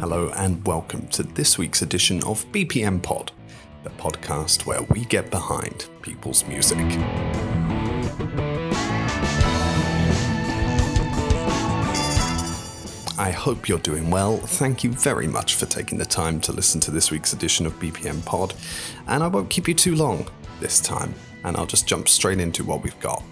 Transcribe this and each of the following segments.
Hello, and welcome to this week's edition of BPM Pod, the podcast where we get behind people's music. I hope you're doing well. Thank you very much for taking the time to listen to this week's edition of BPM Pod, and I won't keep you too long this time, and I'll just jump straight into what we've got.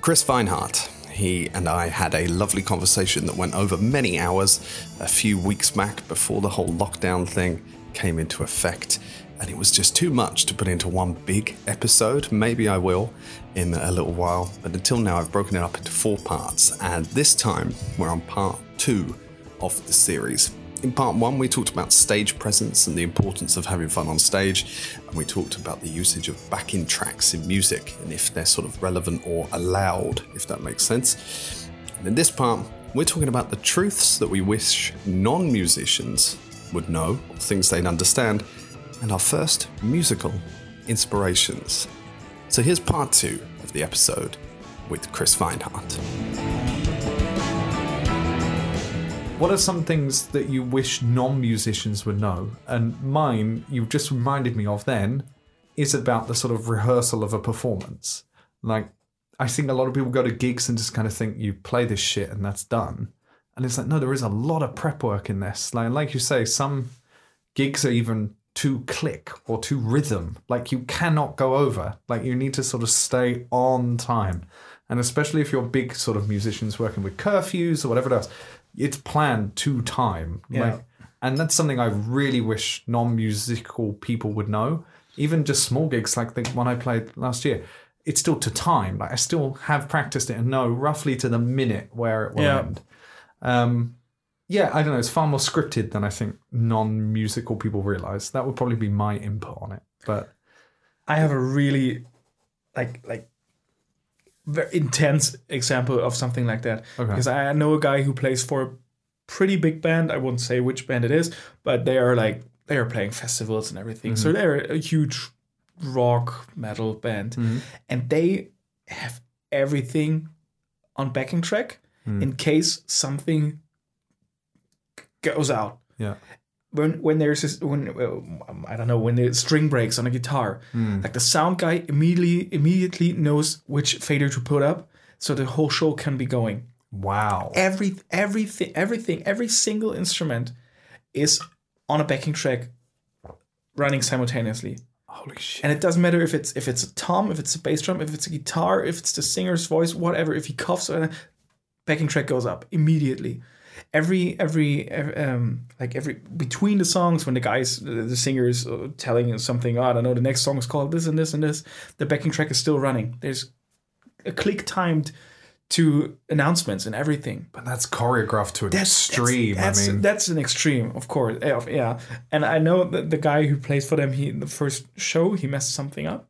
Chris Weinhardt, he and I had a lovely conversation that went over many hours a few weeks back before the whole lockdown thing came into effect. And it was just too much to put into one big episode. Maybe I will in a little while. But until now, I've broken it up into four parts. And this time, we're on part two of the series. In part one, we talked about stage presence and the importance of having fun on stage, and we talked about the usage of backing tracks in music and if they're sort of relevant or allowed, if that makes sense. And in this part, we're talking about the truths that we wish non musicians would know, things they'd understand, and our first musical inspirations. So here's part two of the episode with Chris Weinhardt. What are some things that you wish non musicians would know? And mine, you've just reminded me of then, is about the sort of rehearsal of a performance. Like, I think a lot of people go to gigs and just kind of think you play this shit and that's done. And it's like, no, there is a lot of prep work in this. Like, like you say, some gigs are even too click or too rhythm. Like, you cannot go over. Like, you need to sort of stay on time. And especially if you're big sort of musicians working with curfews or whatever else, it's planned to time. Yeah. Like, and that's something I really wish non-musical people would know. Even just small gigs like the one I played last year, it's still to time. Like I still have practiced it and know roughly to the minute where it will Yeah. end. Um, yeah, I don't know. It's far more scripted than I think non-musical people realize. That would probably be my input on it. But I have a really like like very intense example of something like that. Okay. because I know a guy who plays for a pretty big band. I won't say which band it is, but they are like they are playing festivals and everything. So mm-hmm. they're a huge rock metal band, mm-hmm. and they have everything on backing track mm. in case something goes out. Yeah, when when there's this when uh, I don't know when the string breaks on a guitar, like the sound guy immediately immediately knows which fader to put up, so the whole show can be going. wow. Every everything everything every single instrument is on a backing track, running simultaneously, Holy shit. and it doesn't matter if it's if it's a tom, if it's a bass drum, if it's a guitar, if it's the singer's voice, whatever. If he coughs, uh, backing track goes up immediately. Every every um like every between the songs when the guys the, singers uh, telling something oh, I don't know the next song is called this and this and this the backing track is still running. There's a click timed to announcements and everything. But that's choreographed to an That's extreme. That's, I mean, that's an extreme, of course. Yeah, yeah. And I know that the guy who plays for them, he in the first show he messed something up.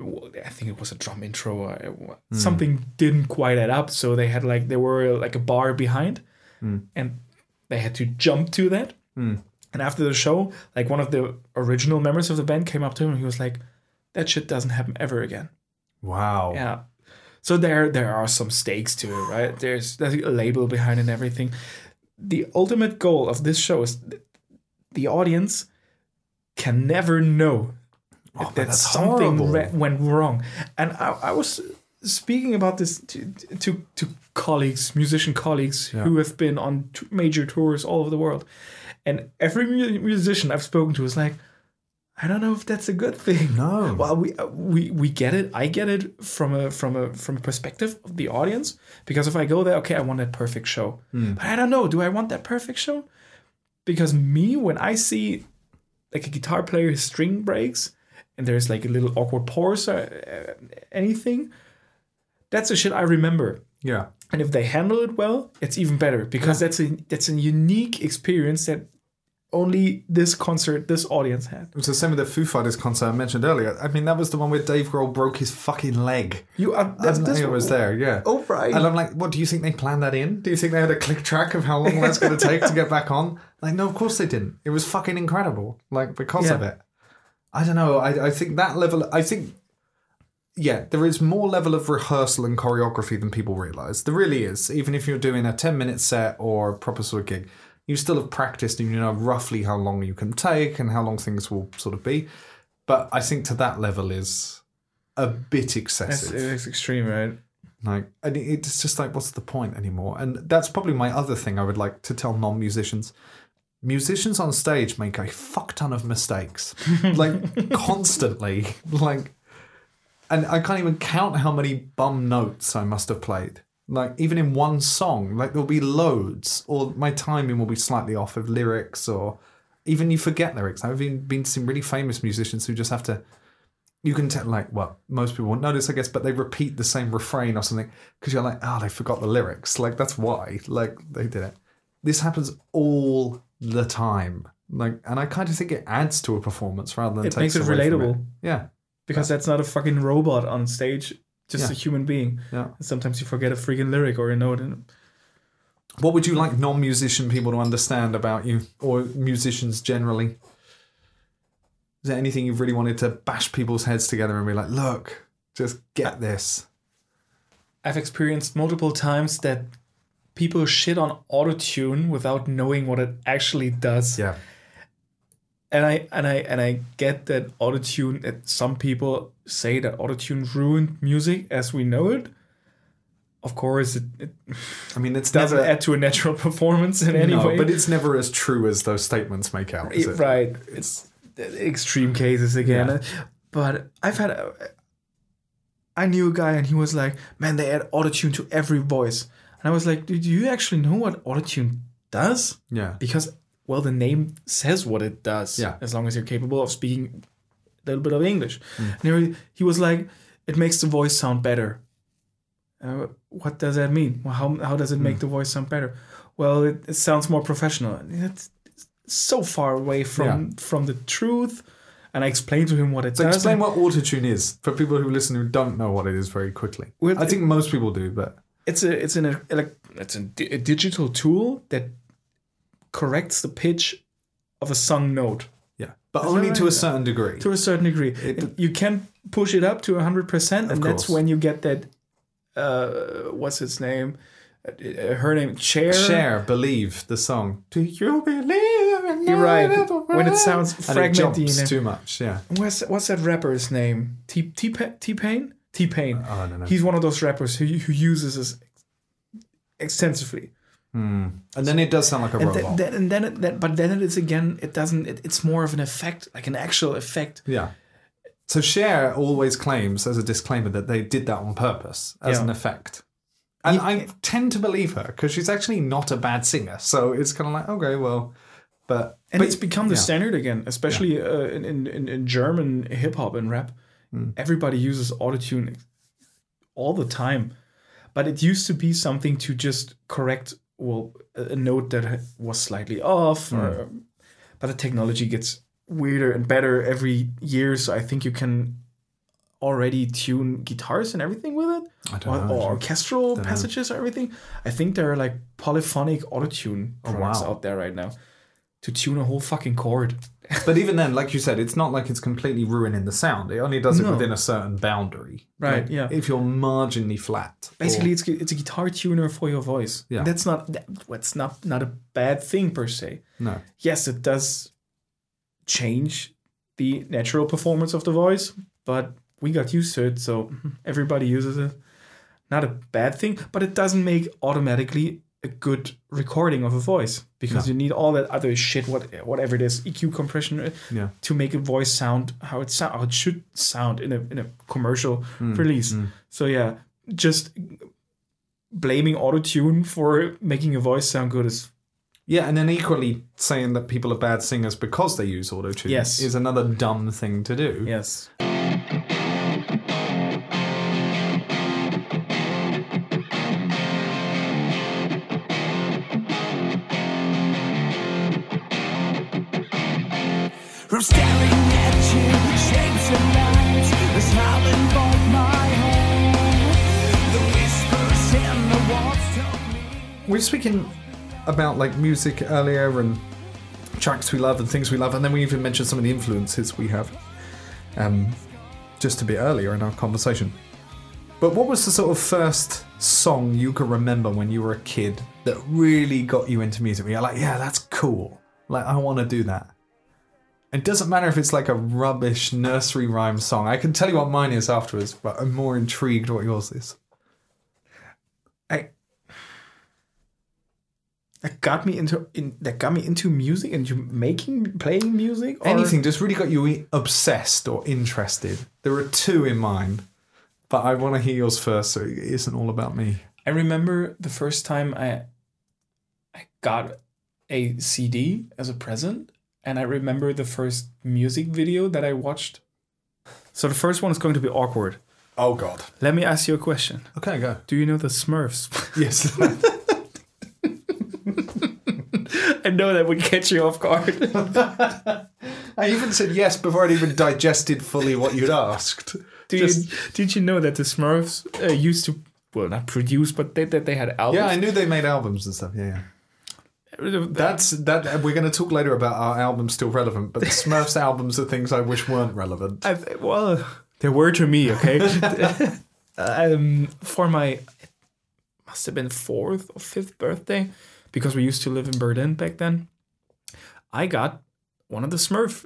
I think it was a drum intro. Or Hmm. something didn't quite add up, so they had like they were like a bar behind, Hmm. and they had to jump to that. And after the show, like one of the original members of the band came up to him and he was like, "That shit doesn't happen ever again." wow. Yeah. So there there are some stakes to it, right? There's there's a label behind it and everything. The ultimate goal of this show is th- the audience can never know Oh, that something re- went wrong. And I, I was speaking about this to, to to colleagues, musician colleagues who have been on t- major tours all over the world, and every mu- musician I've spoken to is like, I don't know if that's a good thing. No. Well, we uh, we we get it. I get it from a from a from a perspective of the audience because if I go there, okay, I want that perfect show, but I don't know. Do I want that perfect show? Because me, when I see like a guitar player, his string breaks, and there's like a little awkward pause or uh, anything, that's the shit I remember. Yeah. And if they handle it well, it's even better because that's a that's a unique experience that only this concert, this audience had. It was the same with the Foo Fighters concert I mentioned earlier. I mean, that was the one where Dave Grohl broke his fucking leg. You are that's, And that's I was there, yeah. Oh right. And I'm like, what, do you think they planned that in? Do you think they had a click track of how long that's going to take to get back on? Like, no, of course they didn't. It was fucking incredible, like, because of it. I don't know. I, I think that level, I think, yeah, there is more level of rehearsal and choreography than people realize. There really is. Even if you're doing a 10 minute set or a proper sort of gig, you still have practiced and you know roughly how long you can take and how long things will sort of be. But I think to that level is a bit excessive. it's extreme, right? Like, and it's just like, what's the point anymore? And that's probably my other thing I would like to tell non musicians. Musicians on stage make a fuck ton of mistakes, like constantly. Like, and I can't even count how many bum notes I must have played. Like, even in one song, like there'll be loads, or my timing will be slightly off of lyrics, or even you forget lyrics. I've even been to some really famous musicians who just have to you can tell like well most people won't notice i guess but they repeat the same refrain or something because you're like oh they forgot the lyrics like that's why like they did it this happens all the time like and i kind of think it adds to a performance rather than It takes makes it relatable. yeah Because that's not a fucking robot on stage, just Yeah. a human being. yeah Sometimes you forget a freaking lyric or a note. And what would you like non-musician people to understand about you or musicians generally is there anything you've really wanted to bash people's heads together and be like look just get this I've experienced multiple times that people shit on autotune without knowing what it actually does. yeah and I and I and I get that autotune. That some people say that autotune ruined music as we know it. Of course, it, it i mean it's doesn't never add to a natural performance in any no, way. but it's never as true as those statements make out is it? right. It's extreme cases again. Yeah. But I've had. A, I knew a guy and he was like, "Man, they add autotune to every voice," and I was like, "Do you actually know what autotune does?" yeah because well the name says what it does Yeah. as long as you're capable of speaking a little bit of english. And he, he was like it makes the voice sound better. Uh, what does that mean? Well, how, how does it make the voice sound better? Well it, it sounds more professional. It's, so far away from from the truth and i explained to him what it So does. explain what autotune is for people who listen who don't know what it is very quickly. Well, I think most people do, but it's a it's an elec- it's a, a digital tool that corrects the pitch of a sung note yeah, but that only to a certain degree. to a certain degree. And you can push it up to 100%, and Of that's course. when you get that. Uh, what's its name? Uh, her name, Cher. Share, believe the song. Do you believe in You're right. When it sounds and it too much. Yeah. What's, what's that rapper's name? T T T Pain? T Pain. Oh, I don't. He's one of those rappers who, who uses this extensively. And then it does sound like a And robot. and then, it, that, but then it is again. It doesn't. It, it's more of an effect, like an actual effect. yeah. So Cher always claims as a disclaimer that they did that on purpose as Yeah. an effect. And I tend to believe her because she's actually not a bad singer. So it's kind of like, okay, well, but and but it's become the yeah. standard again, especially uh, in, in, in German hip hop and rap. Hmm. Everybody uses autotune all the time, but it used to be something to just correct well a note that was slightly off. Or, Hmm. but the technology gets weirder and better every year, so I think you can already tune guitars and everything with it, I or, don't know. or orchestral passages or everything. I think there are like polyphonic autotune products Oh, wow. out there right now to tune a whole fucking chord. But even then, like you said, it's not like it's completely ruining the sound. It only does it No. within a certain boundary. Right, Like, yeah. If you're marginally flat. or- Basically, it's it's a guitar tuner for your voice. Yeah. That's not that, that's not not a bad thing per se. no. Yes, it does change the natural performance of the voice, but we got used to it, so everybody uses it. Not a bad thing, but it doesn't make automatically a good recording of a voice because you need all that other shit, what whatever it is, EQ compression, uh, Yeah. to make a voice sound how it sound how it should sound in a in a commercial Hmm. release. So yeah, just blaming autotune for making a voice sound good is Yeah, and then equally saying that people are bad singers because they use autotune Yes. is another dumb thing to do. yes. Were speaking about like music earlier and tracks we love and things we love, and then we even mentioned some of the influences we have um, just a bit earlier in our conversation. But what was the sort of first song you can remember when you were a kid that really got you into music? You're like, yeah, that's cool. Like, I want to do that. It doesn't matter if it's like a rubbish nursery rhyme song. I can tell you what mine is afterwards, but I'm more intrigued what yours is. That got me into in that got me into music and you making playing music. Or, Anything just really got you obsessed or interested. There are two in mind, but I want to hear yours first, so it isn't all about me. I remember the first time I I got a CD as a present, and I remember the first music video that I watched. So the first one is going to be awkward. Oh God. Let me ask you a question. Okay, go. Do you know the Smurfs? Yes. I know that would catch you off guard. I even said yes before I'd even digested fully what you'd asked. Do Just- you, did you know that the Smurfs uh, used to well not produce, but they, that they had albums? Yeah, I knew they made albums and stuff. Yeah, yeah. That's that. We're going to talk later about our albums still relevant, but the Smurfs albums are things I wish weren't relevant. I, well, they were to me, okay. um, for my must have been fourth or fifth birthday, because we used to live in Berlin back then. I got one of the Smurf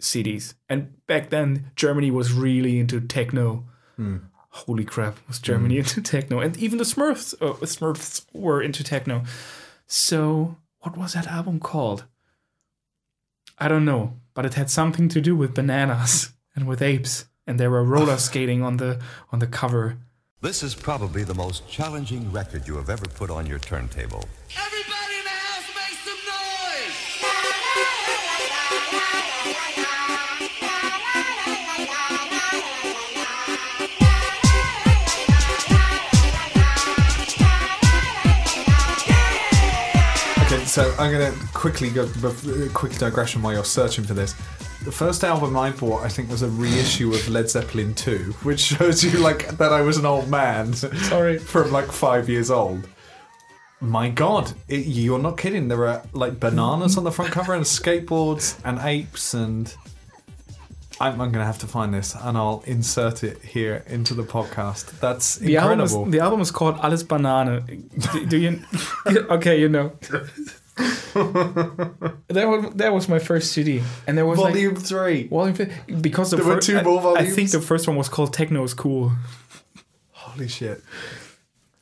CDs, and back then Germany was really into techno. Holy crap, was Germany into techno, and even the Smurfs, uh, Smurfs were into techno. So, what was that album called? I don't know, but it had something to do with bananas and with apes, and they were roller skating on the on the cover. This is probably the most challenging record you have ever put on your turntable. Everybody in the house make some noise! Okay, so I'm going to quickly go, uh, quick digression while you're searching for this. The first album I bought, I think, was a reissue of Led Zeppelin 2, which shows you like that I was an old man. Sorry. from like five years old. My God, it, you're not kidding. There are like bananas on the front cover and skateboards and apes and. I'm, I'm gonna have to find this and I'll insert it here into the podcast. That's The album, is, incredible. the album is called Alles Banane. Do, do you? okay, you know. that was that was my first CD, and there was like Volume three. volume because the There were first two more I, I think the first one was called Techno is Cool. Holy shit!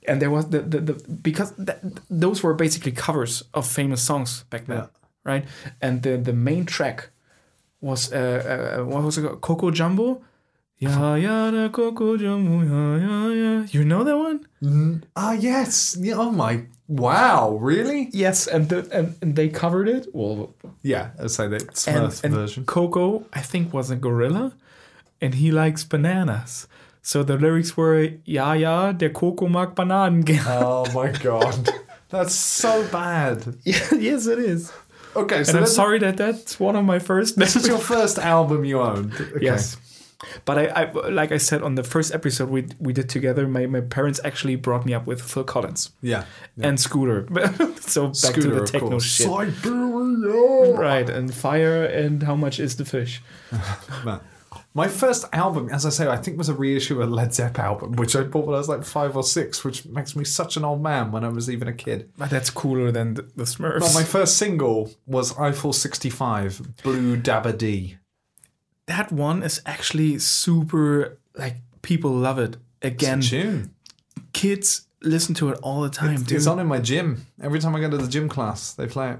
and there was the, the, the because th- those were basically covers of famous songs back then Yeah. right and the the main track was uh, uh what was it called? coco jamboo yeah yeah the coco jamboo yeah yeah yeah you know that one Ah yes. Yeah, oh my. Wow. Really? yes and the, and, and they covered it well Yeah. I'd say the and, Smurf and version. coco i think was a gorilla and he likes bananas so the lyrics were ja ja der coco mag bananen Oh my god. That's so bad. yes it is Okay, so and i'm sorry that that's one of my first This is your first album you owned. Okay. Yes. But I, I, like I said on the first episode we we did together, my, my parents actually brought me up with Phil Collins Yeah. and Scooter. so back to the techno shit. Siberia. Right, and fire and how much is the fish? My first album, as I say, I think was a reissue of a Led Zepp album, which I bought when I was like five or six, which makes me such an old man when I was even a kid. But that's cooler than the, the Smurfs. But my first single was Eiffel 65, Blue Dabba D. that one is actually super like people love it. Again, Tune. kids listen to it all the time, dude. It's on in my gym. Every time I go to the gym class, they play it.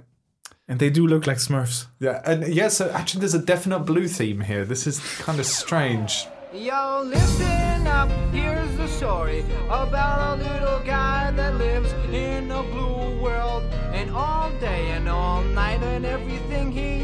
and they do look like Smurfs. Yeah, and yeah, so actually there's a definite blue theme here. This is kind of strange. Yo, listen up, here's the story about a little guy that lives in a blue world. And all day and all night, and everything he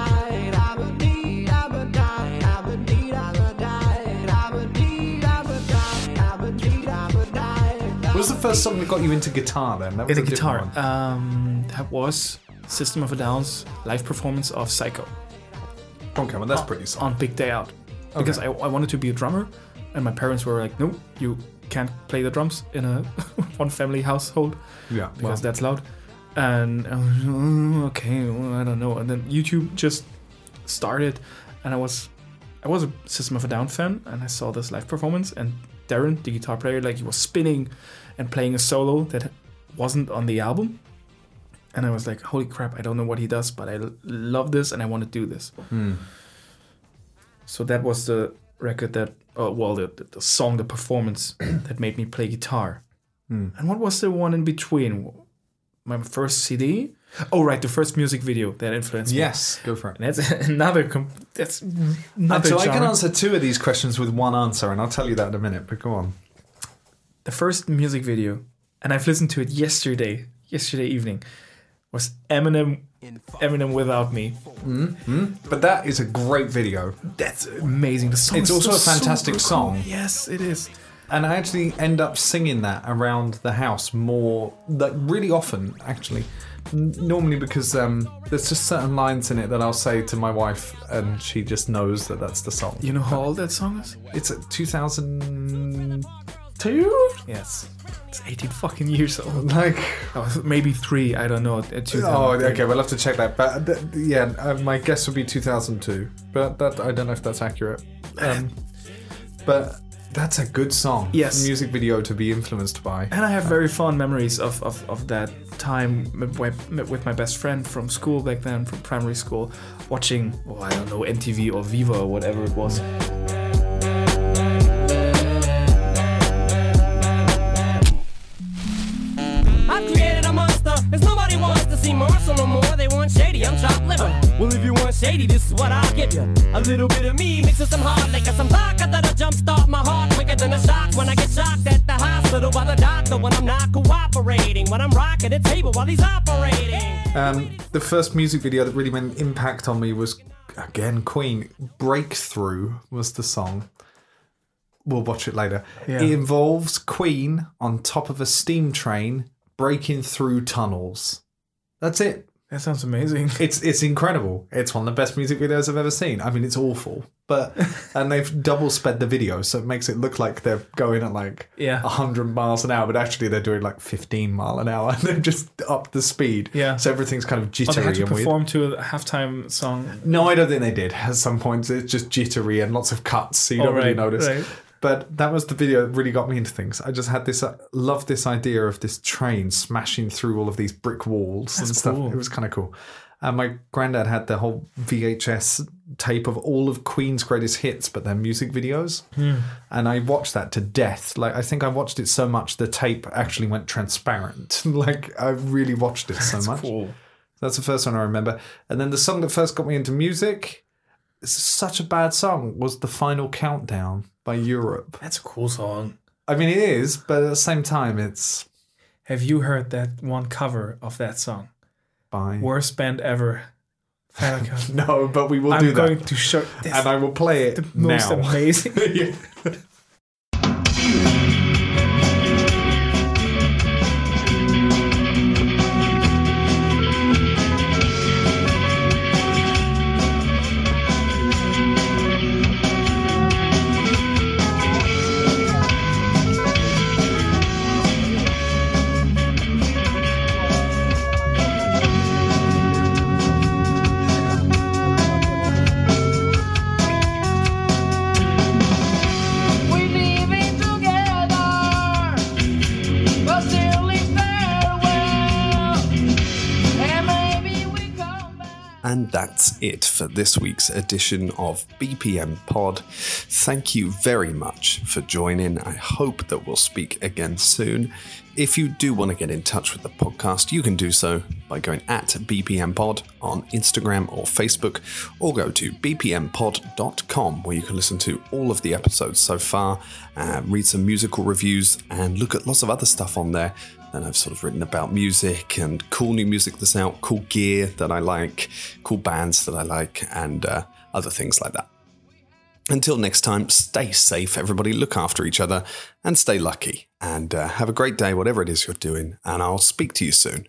was the first song that got you into guitar then? That was a guitar. Um, that was System of a Down's live performance of Psycho Okay, well that's pretty solid. on Big Day Out because I, I wanted to be a drummer, and my parents were like, "No, you can't play the drums in a one family household Yeah, because well, that's loud." And I was, "Mm, okay, well, I don't know. And then YouTube just started, and I was I was a System of a Down fan, and I saw this live performance, and Daron, the guitar player, like he was spinning and playing a solo that wasn't on the album. And I was like, holy crap, I don't know what he does, but I l- love this and I want to do this. So that was the record that, uh, well, the, the, the song, the performance that made me play guitar. And what was the one in between? My first CD? Oh, right, the first music video that influenced me. yes, go for it. And that's another, com- that's another so I can answer two of these questions with one answer, and I'll tell you that in a minute. But go on. the first music video, and I've listened to it yesterday, yesterday evening, was Eminem, Eminem Without Me. Mm, mm. But that is a great video, That's amazing. The song It's also a fantastic cool. song. Yes, it is. And I actually end up singing that around the house more, like really often, actually. N- Normally because um, there's just certain lines in it that I'll say to my wife, and she just knows that that's the song. You know how old that song is? It's at 2002. Yes, it's 18 fucking years old. Like, Oh, maybe three. I don't know. At 2000. oh, okay, we'll have to check that. But th- yeah, uh, my guess would be 2002. But that I don't know if that's accurate. Um, but that's a good song. Yes. music video to be influenced by. And I have very fond memories of, of, of that time with my- with my best friend from school back then, from primary school, watching, oh, I don't know, MTV or Viva or whatever it was. If you want shady, this is what I'll give you. A little bit of me mixed with some hard liquor, some vodka that'll jumpstart my heart quicker than a shock when I get shocked at the hospital by the doctor when I'm not cooperating. When I'm rocking the table while he's operating. Um, the first music video that really made an impact on me was again Queen. Breakthru was the song. We'll watch it later. Yeah. It involves Queen on top of a steam train breaking through tunnels. That's it. That sounds amazing. It's it's incredible. It's one of the best music videos I've ever seen. I mean, it's awful, but and they've double sped the video, so it makes it look like they're going at like Yeah. hundred miles an hour, but actually they're doing like fifteen mile an hour, and they've just upped the speed. Yeah. so everything's kind of Oh, they jittery had to and weird. perform to a halftime song. No, I don't think they did. At some points, it's just jittery and lots of cuts, so you oh, don't really notice. right. But that was the video that really got me into things. I just had this, uh, loved this idea of this train smashing through all of these brick walls and stuff. cool. It was kind of cool. And my granddad had the whole VHS tape of all of Queen's greatest hits, but their music videos. Hmm. And I watched that to death. Like I think I watched it so much the tape actually went transparent. like I really watched it so much. Cool. That's the first one I remember. And then the song that first got me into music, it's such a bad song, was The Final Countdown by Europe. That's a cool song. I mean, it is, but at the same time, it's Have you heard that one cover of that song? by. Worst band ever. No, but we will I'm do that. I'm going to show. This And I will play it the most now. amazing. That's it for this week's edition of BPM Pod. Thank you very much for joining. I hope that we'll speak again soon. If you do want to get in touch with the podcast, you can do so by going at BPM Pod on Instagram or Facebook, or go to bpmpod.com where you can listen to all of the episodes so far, uh, read some musical reviews, and look at lots of other stuff on there and I've sort of written about music and cool new music that's out, cool gear that I like, cool bands that I like, and uh, other things like that. Until next time, stay safe, everybody. Look after each other and stay lucky. And uh, have a great day, whatever it is you're doing. And I'll speak to you soon.